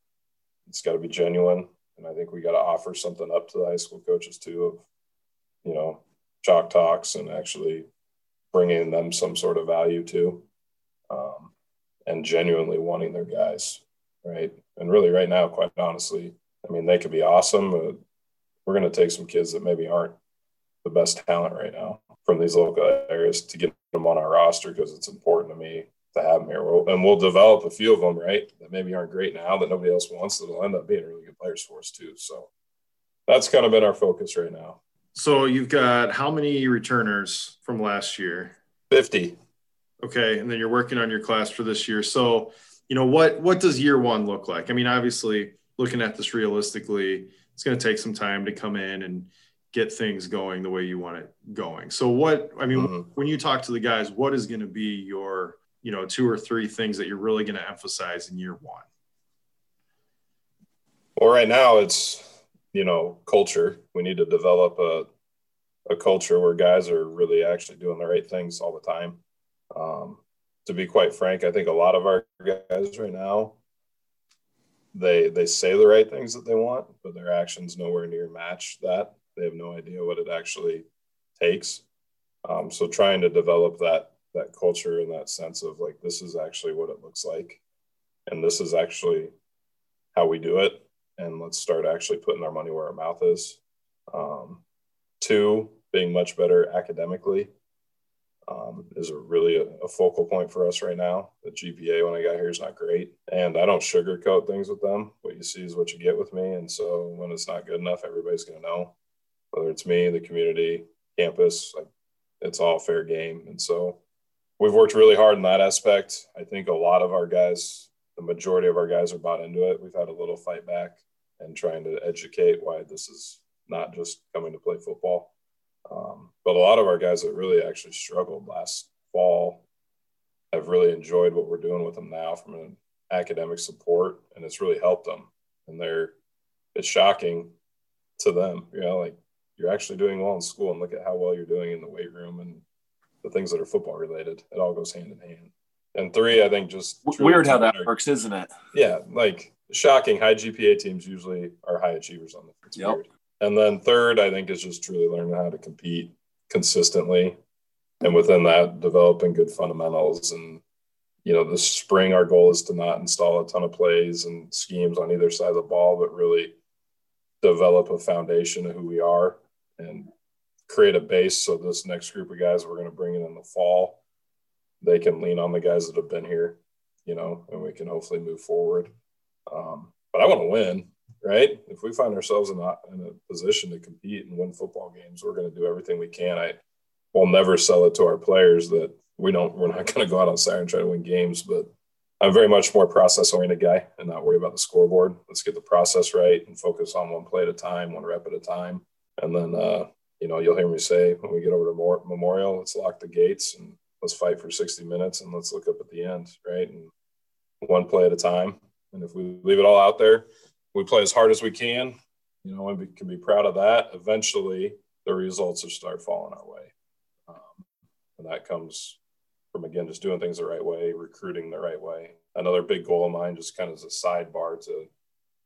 S4: It's got to be genuine and I think we got to offer something up to the high school coaches too of, you know, chalk talks and actually bringing them some sort of value too, um, and genuinely wanting their guys, right? And really, right now, quite honestly, I mean, they could be awesome, but we're going to take some kids that maybe aren't the best talent right now from these local areas to get them on our roster because it's important to me to have them here. We'll, and we'll develop a few of them, right, that maybe aren't great now that nobody else wants that'll end up being really good players for us too. So that's kind of been our focus right now.
S2: So you've got how many returners from last year?
S4: 50.
S2: Okay. And then you're working on your class for this year. So, you know, what what does year one look like? I mean, obviously looking at this realistically, it's going to take some time to come in and get things going the way you want it going. So what I mean, mm-hmm. when you talk to the guys, what is going to be your you know two or three things that you're really going to emphasize in year one?
S4: Well right now it's you know culture. We need to develop a, a culture where guys are really actually doing the right things all the time. Um, to be quite frank i think a lot of our guys right now they they say the right things that they want but their actions nowhere near match that. They have no idea what it actually takes. Um, so trying to develop that that culture and that sense of like this is actually what it looks like and this is actually how we do it and let's start actually putting our money where our mouth is. Um, two being much better academically um, is a really a, a, focal point for us right now. The gpa when i got here is not great and i don't sugarcoat things with them. What you see is what you get with me and so when it's not good enough everybody's going to know. Whether it's me the community campus like it's all fair game and so we've worked really hard in that aspect. I think a lot of our guys, the majority of our guys are bought into it. We've had a little fight back and trying to educate why this is not just coming to play football. Um, but a lot of our guys that really actually struggled last fall have really enjoyed what we're doing with them now from an academic support, and it's really helped them. And they're it's shocking to them, you know, like you're actually doing well in school, and look at how well you're doing in the weight room and the things that are football related. It all goes hand in hand. And three, I think just
S3: weird how that works, isn't it?
S4: Yeah, like shocking. High GPA teams usually are high achievers on the field. Yep. Weird. And then third, I think is just truly learning how to compete consistently, and within that, developing good fundamentals. And you know, this spring, our goal is to not install a ton of plays and schemes on either side of the ball, but really develop a foundation of who we are and create a base so this next group of guys we're going to bring in in the fall they can lean on the guys that have been here you know and we can hopefully move forward. Um, but i want to win right? If we find ourselves in a, in a position to compete and win football games we're going to do everything we can. I will never sell it to our players that we don't we're not going to go out on saturday and try to win games but i'm very much more process oriented guy and not worry about the scoreboard. Let's get the process right and focus on one play at a time one rep at a time and then uh, you know, you'll hear me say when we get over to Memorial, let's lock the gates and let's fight for 60 minutes and let's look up at the end, right? And one play at a time. And if we leave it all out there, we play as hard as we can, you know, and we can be proud of that. Eventually, the results will start falling our way. Um, And that comes from, again, just doing things the right way, recruiting the right way. Another big goal of mine, just kind of as a sidebar to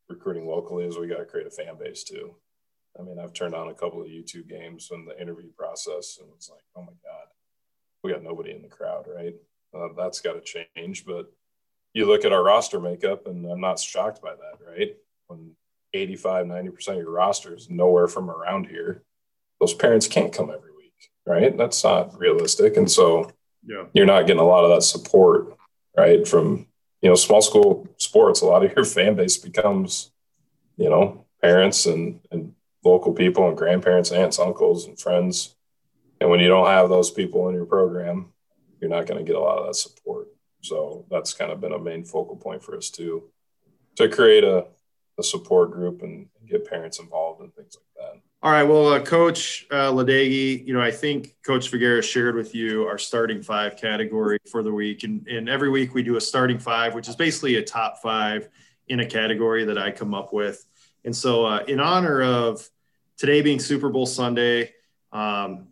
S4: recruiting locally, is we got to create a fan base too. I mean, I've turned on a couple of YouTube games in the interview process, and it's like, oh my God, we got nobody in the crowd, right? Uh, that's got to change. But you look at our roster makeup, and I'm not shocked by that, right? When 85, 90% of your roster is nowhere from around here, those parents can't come every week, right? That's not realistic. And so
S2: Yeah.
S4: you're not getting a lot of that support, right? From, you know, small school sports, a lot of your fan base becomes, you know, parents and, and local people and grandparents, aunts, uncles, and friends. And when you don't have those people in your program, you're not going to get a lot of that support. So that's kind of been a main focal point for us too, to create a, a support group and get parents involved and things like that.
S2: All right. Well, uh, Coach uh, Ladegi, you know, I think Coach Figueroa shared with you our starting five category for the week. And, and every week we do a starting five, which is basically a top five in a category that I come up with. And so, uh, in honor of today being Super Bowl Sunday, um,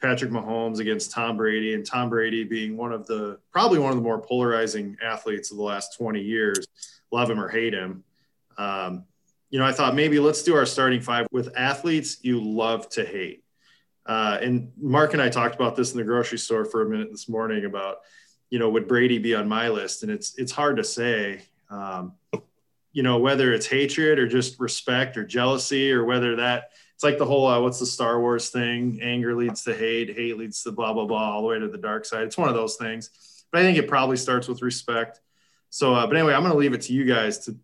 S2: Patrick Mahomes against Tom Brady, and Tom Brady being one of the probably one of the more polarizing athletes of the last 20 years, love him or hate him. Um, you know, I thought maybe let's do our starting five with athletes you love to hate. Uh, and Mark and I talked about this in the grocery store for a minute this morning about, you know, would Brady be on my list? And it's it's hard to say, um, you know, whether it's hatred or just respect or jealousy or whether that it's like the whole uh, what's the Star Wars thing? Anger leads to hate, hate leads to blah blah blah, all the way to the dark side. It's one of those things, but I think it probably starts with respect. So, uh, but anyway, I'm going to leave it to you guys to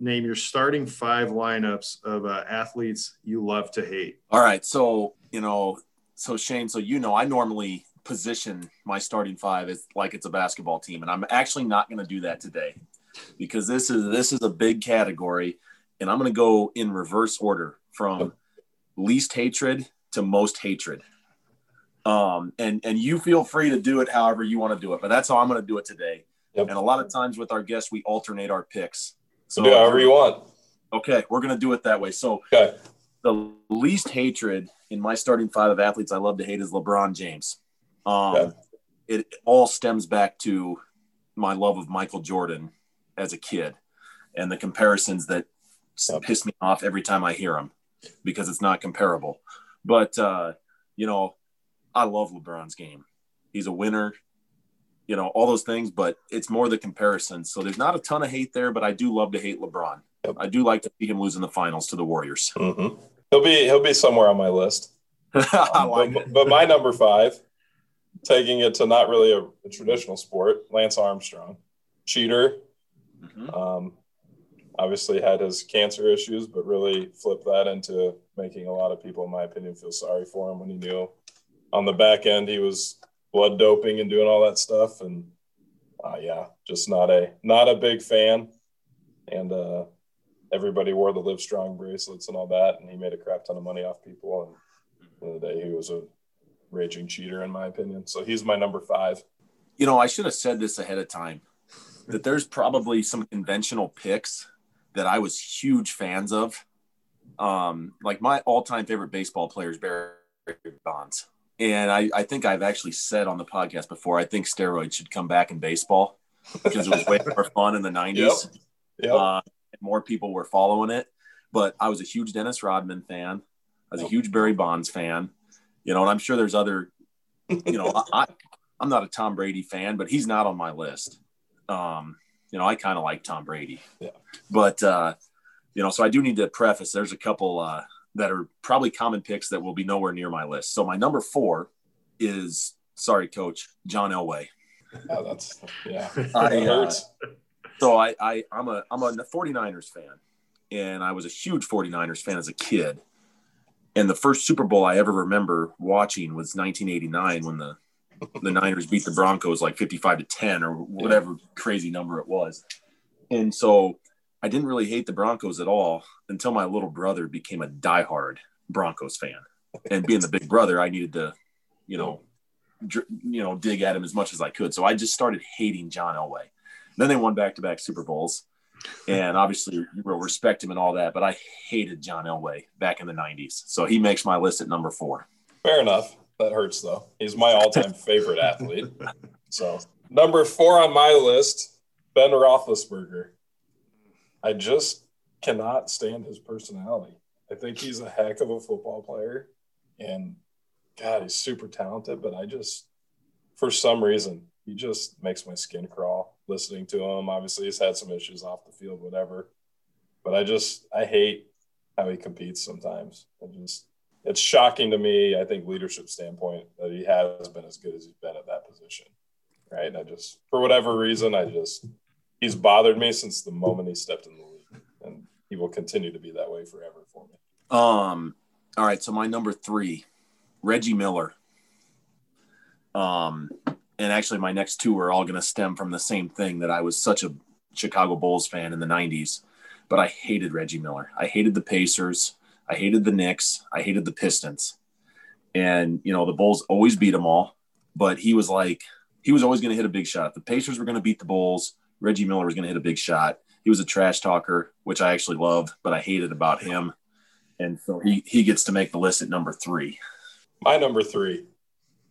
S2: name your starting five lineups of uh, athletes you love to hate.
S3: All right. So, you know, so Shane, so you know, I normally position my starting five as like it's a basketball team, and I'm actually not going to do that today because this is this is a big category, and I'm going to go in reverse order from least hatred to most hatred. Um, and and you feel free to do it however you want to do it, but that's how I'm going to do it today.
S4: Yep.
S3: And a lot of times with our guests, we alternate our picks.
S4: So do however you want.
S3: Okay, we're going to do it that way. So
S4: Okay.
S3: the least hatred in my starting five of athletes I love to hate is LeBron James. Um,
S4: Okay.
S3: It all stems back to my love of Michael Jordan as a kid and the comparisons that
S4: Yep.
S3: piss me off every time I hear them because it's not comparable. But, uh, you know, I love LeBron's game. He's a winner, you know, all those things, but it's more the comparisons. So there's not a ton of hate there, but I do love to hate LeBron.
S4: Yep.
S3: I do like to see him lose in the finals to the Warriors.
S4: hmm He'll be he'll be somewhere on my list.
S3: I like
S4: but, but my number five, taking it to not really a, a traditional sport, Lance Armstrong, cheater.
S3: Mhm.
S4: Um, obviously had his cancer issues, but really flipped that into making a lot of people, in my opinion, feel sorry for him when he knew on the back end he was blood doping and doing all that stuff. And uh, yeah, just not a not a big fan. And uh, everybody wore the Live Strong bracelets and all that, and he made a crap ton of money off people. And the end the day, he was a raging cheater, in my opinion. So he's my number five.
S3: You know, I should have said this ahead of time that there's probably some conventional picks that I was huge fans of. Um, like my all-time favorite baseball player is Barry Bonds. And I, I think I've actually said on the podcast before, I think steroids should come back in baseball because it was way more fun in the 90s.
S4: Yep.
S3: Uh, and more people were following it. But I was a huge Dennis Rodman fan. I was a huge Barry Bonds fan. You know, and I'm sure there's other, you know, I, I, I'm not a Tom Brady fan, but he's not on my list. Um, you know, I kind of like Tom Brady.
S4: Yeah.
S3: But, uh, you know, so I do need to preface there's a couple uh, that are probably common picks that will be nowhere near my list. So my number four is, sorry, coach, John Elway.
S4: Yeah, that's yeah.
S3: I,
S4: That
S3: uh. So I, I I'm a I'm a 49ers fan, and I was a huge 49ers fan as a kid. And the first Super Bowl I ever remember watching was 1989 when the the Niners beat the Broncos like 55 to 10 or whatever crazy number it was. And so I didn't really hate the Broncos at all until my little brother became a diehard Broncos fan. And being the big brother, I needed to, you know, dr- you know, dig at him as much as I could. So I just started hating John Elway. Then they won back to back Super Bowls. And obviously, we'll respect him and all that. But I hated John Elway back in the 90s. So he makes my list at number four.
S4: Fair enough. That hurts though. He's my all-time favorite athlete. So number four on my list, Ben Roethlisberger. I just cannot stand his personality. I think he's a heck of a football player, and God, he's super talented. But I just, for some reason, he just makes my skin crawl listening to him. Obviously, he's had some issues off the field, whatever. But I just, I hate how he competes sometimes. I just, it's shocking to me. I think leadership standpoint that he has been as good as he's been at that position, right? And I just, for whatever reason, I just, he's bothered me since the moment he stepped in the league, and he will continue to be that way forever for me.
S3: Um. All right. So my number three, Reggie Miller. Um, and actually, my next two are all going to stem from the same thing that I was such a Chicago Bulls fan in the '90s, but I hated Reggie Miller. I hated the Pacers. I hated the Knicks. I hated the Pistons. And you know, the Bulls always beat them all, but he was like, he was always going to hit a big shot. If the Pacers were going to beat the Bulls, Reggie Miller was going to hit a big shot. He was a trash talker, which I actually loved, but I hated about him. And so he he gets to make the list at number three.
S4: My number three,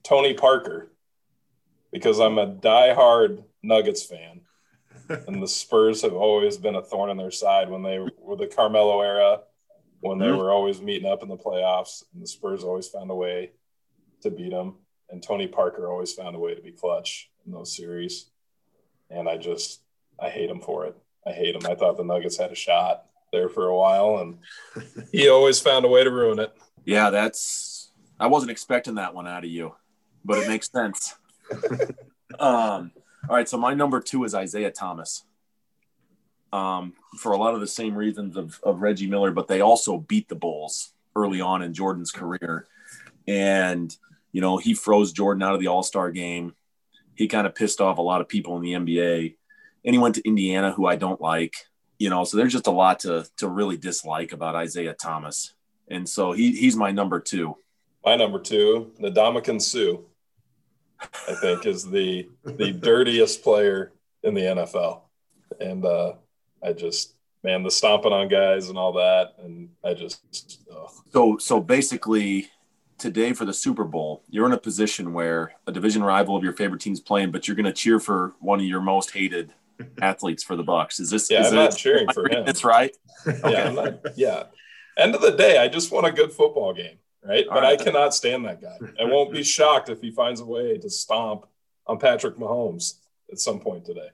S4: Tony Parker, because I'm a diehard Nuggets fan, and the Spurs have always been a thorn in their side when they were the Carmelo era, when they
S3: Mhm.
S4: were always meeting up in the playoffs, and the Spurs always found a way to beat them. And Tony Parker always found a way to be clutch in those series. And I just, I hate him for it. I hate him. I thought the Nuggets had a shot there for a while, and he always found a way to ruin it.
S3: Yeah, that's I wasn't expecting that one out of you, but it makes sense. um, all right, so my number two is Isiah Thomas. Um, for a lot of the same reasons of, of Reggie Miller, but they also beat the Bulls early on in Jordan's career. And, you know, he froze Jordan out of the All Star game. He kind of pissed off a lot of people in the NBA. And he went to Indiana, who I don't like. You know, so there's just a lot to to really dislike about Isiah Thomas. And so he he's my number two.
S4: My number two, Ndamukong Suh, I think is the the dirtiest player in the NFL. And uh, I just, man, the stomping on guys and all that. And I just, ugh.
S3: So so basically today for the Super Bowl, you're in a position where a division rival of your favorite team's playing, but you're going to cheer for one of your most hated athletes for the Bucs. Is this?
S4: yeah,
S3: is
S4: I'm not cheering for him.
S3: That's right.
S4: Yeah, I'm not, yeah. End of the day, I just want a good football game, right?
S3: All
S4: but
S3: right.
S4: I cannot stand that guy. I won't be shocked if he finds a way to stomp on Patrick Mahomes at some point today.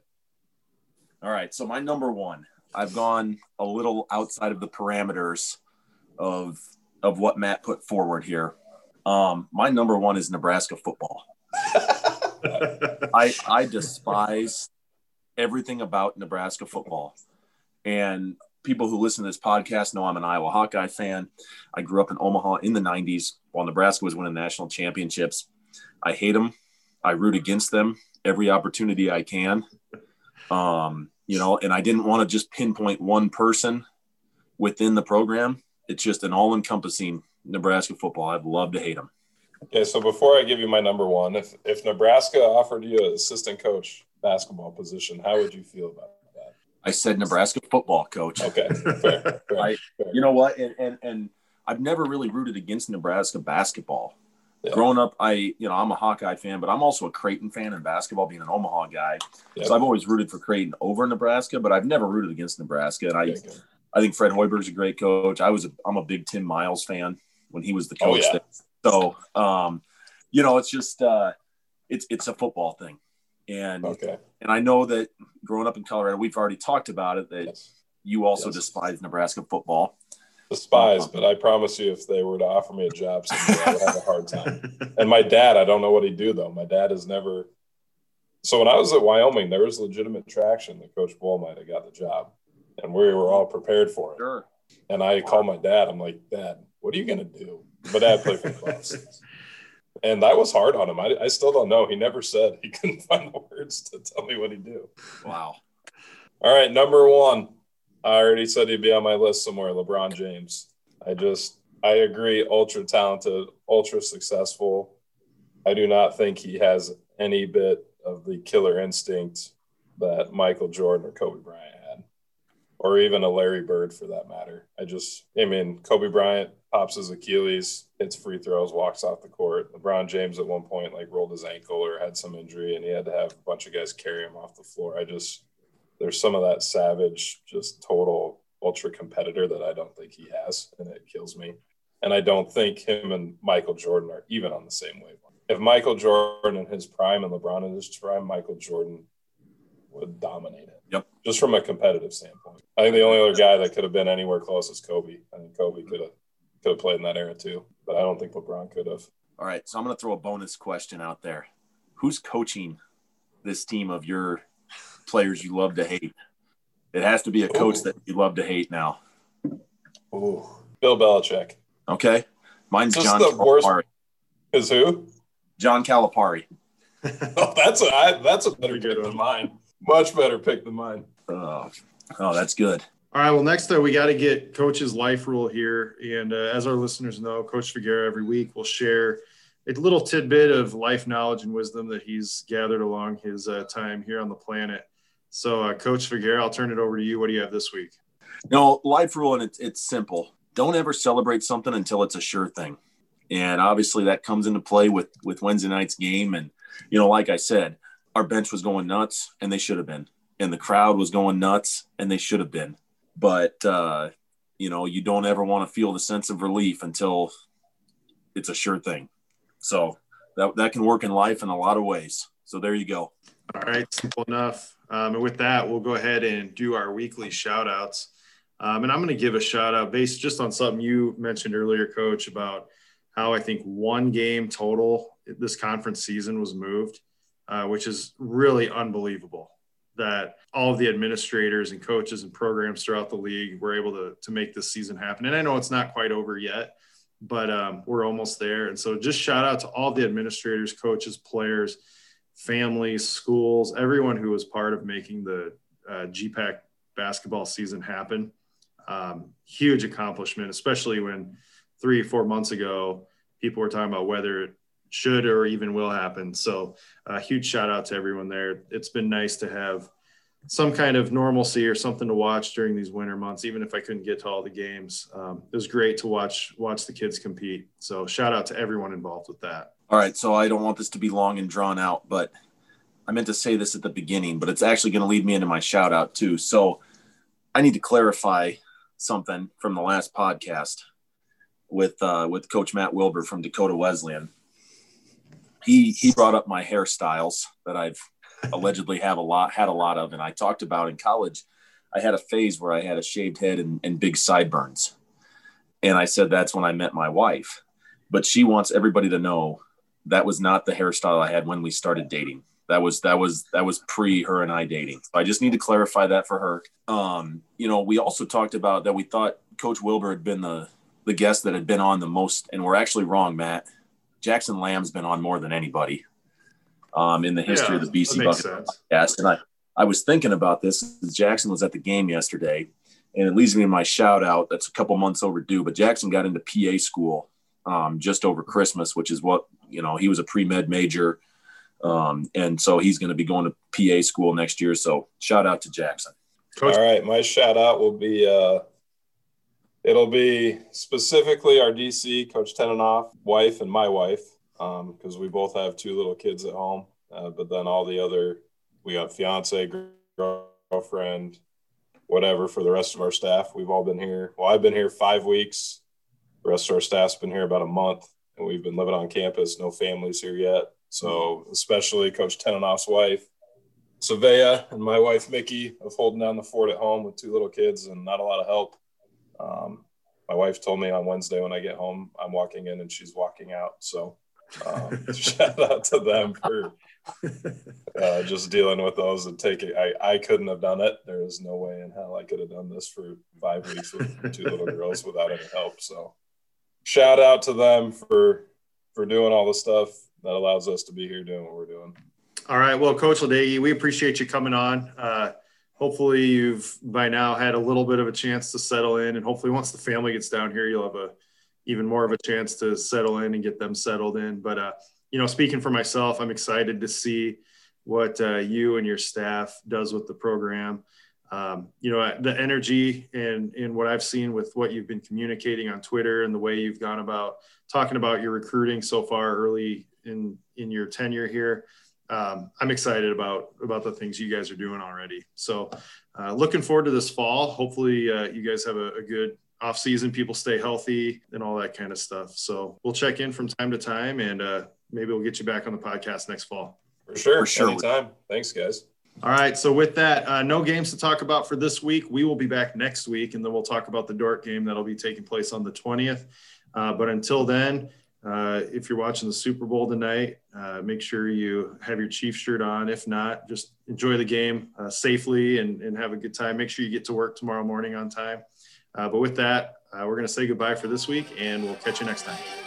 S3: All right. So my number one, I've gone a little outside of the parameters of of what Matt put forward here. Um, my number one is Nebraska football. I I despise everything about Nebraska football. And people who listen to this podcast know I'm an Iowa Hawkeye fan. I grew up in Omaha in the 90s while Nebraska was winning national championships. I hate them. I root against them every opportunity I can. Um, you know, and I didn't want to just pinpoint one person within the program. It's just an all encompassing Nebraska football. I've loved to hate them.
S4: Okay, so before I give you my number one, if if Nebraska offered you an assistant coach basketball position, how would you feel about that?
S3: I said Nebraska football coach.
S4: Okay, fair, fair,
S3: I-
S4: fair.
S3: you know what and, and and i've never really rooted against nebraska basketball
S4: Yeah.
S3: growing up i you know i'm a hawkeye fan but i'm also a creighton fan in basketball being an omaha guy
S4: Yep.
S3: so i've always rooted for creighton over nebraska but i've never rooted against nebraska and i
S4: Okay,
S3: i think fred hoiberg's a great coach i was a, i'm a big tim miles fan when he was the
S4: Oh,
S3: coach
S4: yeah.
S3: there. so um you know it's just uh it's it's a football thing and
S4: Okay.
S3: and i know that growing up in colorado we've already talked about it that
S4: Yes.
S3: you also
S4: Yes.
S3: despise nebraska football
S4: Despise, uh-huh. but I promise you, if they were to offer me a job someday, I would have a hard time. And my dad, I don't know what he'd do though. My dad has never. So when I was at Wyoming, there was legitimate traction that Coach Bohl might have got the job, and we were all prepared for it.
S3: sure
S4: And I called my dad. I'm like, Dad, what are you gonna do? My dad played for the Bucks, and that was hard on him. I, I still don't know. He never said he couldn't find the words to tell me what he'd do.
S3: wow
S4: All right, number one. I already said he'd be on my list somewhere. LeBron James. I just, I agree. Ultra talented, ultra successful. I do not think he has any bit of the killer instinct that Michael Jordan or Kobe Bryant had, or even a Larry Bird for that matter. I just, I mean, Kobe Bryant pops his Achilles, hits free throws, walks off the court. LeBron James at one point like rolled his ankle or had some injury, and he had to have a bunch of guys carry him off the floor. I just there's some of that savage, just total ultra competitor that I don't think he has, and it kills me. And I don't think him and Michael Jordan are even on the same wavelength. If Michael Jordan in his prime and LeBron in his prime, Michael Jordan would dominate it.
S3: Yep.
S4: Just from a competitive standpoint. I think the only other guy that could have been anywhere close is Kobe. I think Kobe could have could have played in that era too, but I don't think LeBron could have.
S3: All right, so I'm going to throw a bonus question out there. Who's coaching this team of your players you love to hate? It has to be a coach
S4: Ooh.
S3: that you love to hate now.
S4: Ooh, Bill Belichick.
S3: Okay, mine's
S4: Just
S3: John
S4: the worst-
S3: Calipari.
S4: Is who?
S3: John Calipari.
S4: Oh, that's a I, that's a better
S2: Pretty good
S4: pick than
S2: one.
S4: mine. Much better pick than mine.
S3: Oh, oh, that's good.
S2: All right. Well, next though, we got to get Coach's life rule here, and uh, as our listeners know, Coach Figueroa every week will share a little tidbit of life knowledge and wisdom that he's gathered along his uh, time here on the planet. So, uh, Coach Figueroa, I'll turn it over to you. What do you have this week?
S3: No, life rule, and it's, it's simple. Don't ever celebrate something until it's a sure thing. And obviously that comes into play with, with Wednesday night's game. And, you know, like I said, our bench was going nuts and they should have been. And the crowd was going nuts and they should have been. But, uh, you know, you don't ever want to feel the sense of relief until it's a sure thing. So that, that can work in life in a lot of ways. So there you go.
S2: All right, simple enough. Um, and with that, we'll go ahead and do our weekly shout outs. Um, and I'm going to give a shout out based just on something you mentioned earlier, Coach, about how I think one game total this conference season was moved, uh, which is really unbelievable that all of the administrators and coaches and programs throughout the league were able to, to make this season happen. And I know it's not quite over yet, but um, we're almost there. And so just shout out to all the administrators, coaches, players, families, schools, everyone who was part of making the uh, GPAC basketball season happen. Um, huge accomplishment, especially when three, four months ago, people were talking about whether it should or even will happen. So, uh, huge shout out to everyone there. It's been nice to have some kind of normalcy or something to watch during these winter months, even if I couldn't get to all the games. Um, it was great to watch watch the kids compete. So, shout out to everyone involved with that.
S3: All right, so I don't want this to be long and drawn out, but I meant to say this at the beginning, but it's actually going to lead me into my shout out too. So I need to clarify something from the last podcast with uh, with Coach Matt Wilbur from Dakota Wesleyan. He he brought up my hairstyles that I've allegedly have a lot had a lot of, and I talked about in college. I had a phase where I had a shaved head and, and big sideburns, and I said that's when I met my wife. But she wants everybody to know that was not the hairstyle I had when we started dating. That was that was that was pre her and I dating. So I just need to clarify that for her. Um, you know, we also talked about that we thought Coach Wilbur had been the the guest that had been on the most, and we're actually wrong, Matt. Jackson Lamb's been on more than anybody um, in the history
S2: Yeah,
S3: of the BC Bucket podcast. And I, I was thinking about this. Jackson was at the game yesterday, and it leads me to my shout out. That's a couple months overdue, but Jackson got into PA school um, just over Christmas, which is what you know. He was a pre med major, um, and so he's going to be going to PA school next year. So shout out to Jackson.
S2: Coach,
S4: All right, my shout out will be uh, it'll be specifically our DC, Coach Tenenoff, wife, and my wife, Um, because we both have two little kids at home. Uh, but then all the other, we got fiance, girlfriend, whatever for the rest of our staff. We've all been here. Well, I've been here five weeks. The rest of our staff's been here about a month, and we've been living on campus. No families here yet. So, especially Coach Tenenoff's wife, Savea and my wife Mickey of holding down the fort at home with two little kids and not a lot of help. Um, my wife told me on Wednesday when I get home, I'm walking in and she's walking out. So um, shout out to them for uh, just dealing with those and taking. I I couldn't have done it. There is no way in hell I could have done this for five weeks with two little girls without any help. So shout out to them for for doing all the stuff that allows us to be here doing what we're doing.
S2: All right. Well, Coach Ledecky, we appreciate you coming on. Uh, hopefully, you've by now had a little bit of a chance to settle in, and hopefully, once the family gets down here, you'll have a even more of a chance to settle in and get them settled in. But uh, you know, speaking for myself, I'm excited to see what uh, you and your staff does with the program. Um, you know, the energy and, and what I've seen with what you've been communicating on Twitter and the way you've gone about talking about your recruiting so far early in, in your tenure here. Um, I'm excited about, about the things you guys are doing already. So uh, looking forward to this fall. Hopefully uh, you guys have a, a good off season, people stay healthy and all that kind of stuff. So we'll check in from time to time and uh, maybe we'll get you back on the podcast next fall.
S4: For sure.
S3: For sure.
S4: Anytime. Thanks guys.
S2: All right. So with that, uh, no games to talk about for this week. We will be back next week, and then we'll talk about the Dordt game that'll be taking place on the 20th. Uh, but until then, uh, if you're watching the Super Bowl tonight, uh, make sure you have your Chief shirt on. If not, just enjoy the game uh, safely and, and have a good time. Make sure you get to work tomorrow morning on time. Uh, but with that, we're going to say goodbye for this week, and we'll catch you next time.